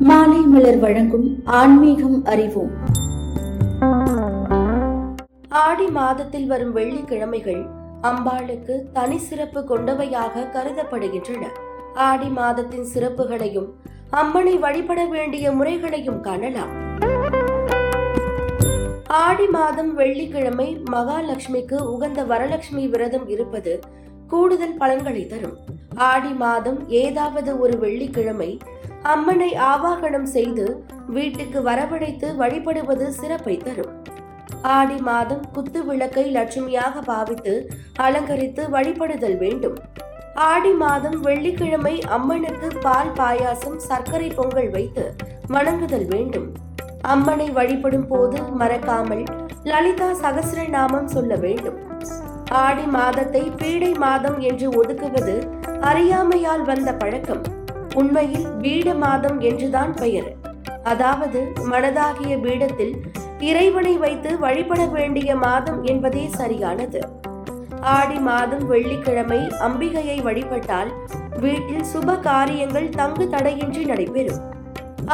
மாலை மலர் வழங்கும் ஆன்மீகம் அறிவோம். ஆடி மாதத்தில் வரும் வெள்ளிக்கிழமைகள் அம்பாளுக்கு தனி சிறப்பு கொண்டவையாக கருதப்படுகின்றன. ஆடி மாதத்தின் சிறப்புகளையும் அம்மனை வழிபட வேண்டிய முறைகளையும் காணலாம். ஆடி மாதம் வெள்ளிக்கிழமை மகாலட்சுமிக்கு உகந்த வரலட்சுமி விரதம் இருப்பது கூடுதல் பலன்களை தரும். ஆடி மாதம் ஏதாவது ஒரு வெள்ளிக்கிழமை அம்மனை ஆவாகனம் செய்து வீட்டுக்கு வரவழைத்து வழிபடுவது சிறப்பை தரும். ஆடி மாதம் குத்து விளக்கை லட்சுமியாக பாவித்து அலங்கரித்து வழிபடுதல் வேண்டும். ஆடி மாதம் வெள்ளிக்கிழமை அம்மனுக்கு பால் பாயாசம் சர்க்கரை பொங்கல் வைத்து வணங்குதல் வேண்டும். அம்மனை வழிபடும் போது மறக்காமல் லலிதா சகசிரநாமம் சொல்ல வேண்டும். ஆடி மாதத்தை பீடை மாதம் என்று ஒதுக்குவது அறியாமையால் வந்த பழக்கம். உண்மையில் பீட மாதம் என்றுதான் பெயர். அதாவது மனதாகிய பீடத்தில் இறைவனை வைத்து வழிபட வேண்டிய மாதம் என்பதே சரியானது. ஆடி மாதம் வெள்ளிக்கிழமை அம்பிகையை வழிபட்டால் வீட்டில் சுப காரியங்கள் தங்கு தடையின்றி நடைபெறும்.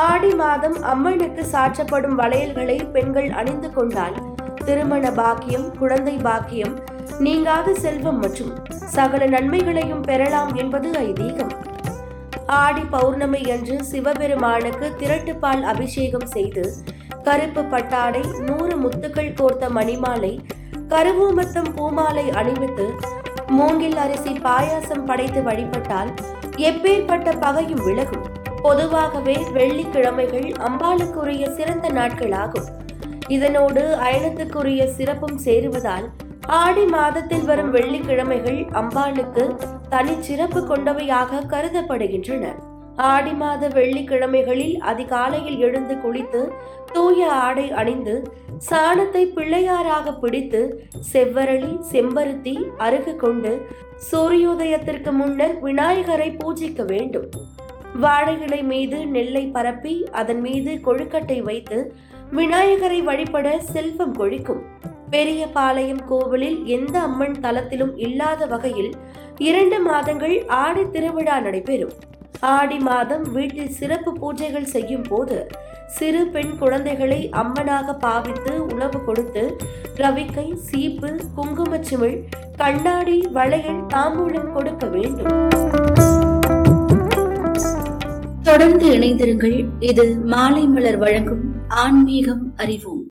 ஆடி மாதம் அம்மனுக்கு சாற்றப்படும் வளையல்களை பெண்கள் அணிந்து கொண்டால் திருமண பாக்கியம் குழந்தை பாக்கியம் நீங்காத செல்வம் மற்றும் சகல நன்மைகளையும் பெறலாம் என்பது ஐதீகம். ஆடி பௌர்ணமி அன்று சிவபெருமானுக்கு திரட்டுப்பால் அபிஷேகம் செய்து கருப்பு பட்டாடை நூறு முத்துக்கள் கோர்த்த மணிமாலை கருவூமத்தம் பூமாலை அணிவித்து மூங்கில் அரிசி பாயாசம் படைத்து வழிபட்டால் எப்பேற்பட்ட பகையும் விலகும். பொதுவாகவே வெள்ளிக்கிழமைகள் அம்பாளுக்குரிய சிறந்த நாட்களாகும். இதனோடு அயனத்துக்குரிய சிறப்பும் சேருவதால் ஆடி மாதத்தில் வரும் வெள்ளிக்கிழமைகள் அம்பாளுக்கு தனி சிறப்பு கொண்டவையாக கருதப்படுகின்றன. ஆடி மாத வெள்ளிக்கிழமைகளில் அதிகாலையில் எழுந்து குளித்து தூய ஆடை அணிந்து சாணத்தை பிள்ளையாராக பிடித்து செவ்வரளி செம்பருத்தி அருகு கொண்டு சூரியோதயத்திற்கு முன்னர் விநாயகரை பூஜிக்க வேண்டும். வாழை இலை மீது நெல்லை பரப்பி அதன் மீது கொழுக்கட்டை வைத்து விநாயகரை வழிபட செல்வம் கொழிக்கும். பெரிய பாளையம் கோவிலில் எந்த அம்மன் தலத்திலும் இல்லாத வகையில் இரண்டு மாதங்கள் ஆடி திருவிழா நடைபெறும். ஆடி மாதம் வீட்டில் சிறப்பு பூஜைகள் செய்யும் போது சிறு பெண் குழந்தைகளை அம்மனாக பாவித்து உணவு கொடுத்து ரவிக்கை சீப்பு குங்குமச்சிமிழ் கண்ணாடி வளையல் தாம்பூலம் கொடுக்க வேண்டும். தொடர்ந்து இணைந்திருங்கள். இது மாலை மலர் வழங்கும் ஆன்மீகம் அறிவோம்.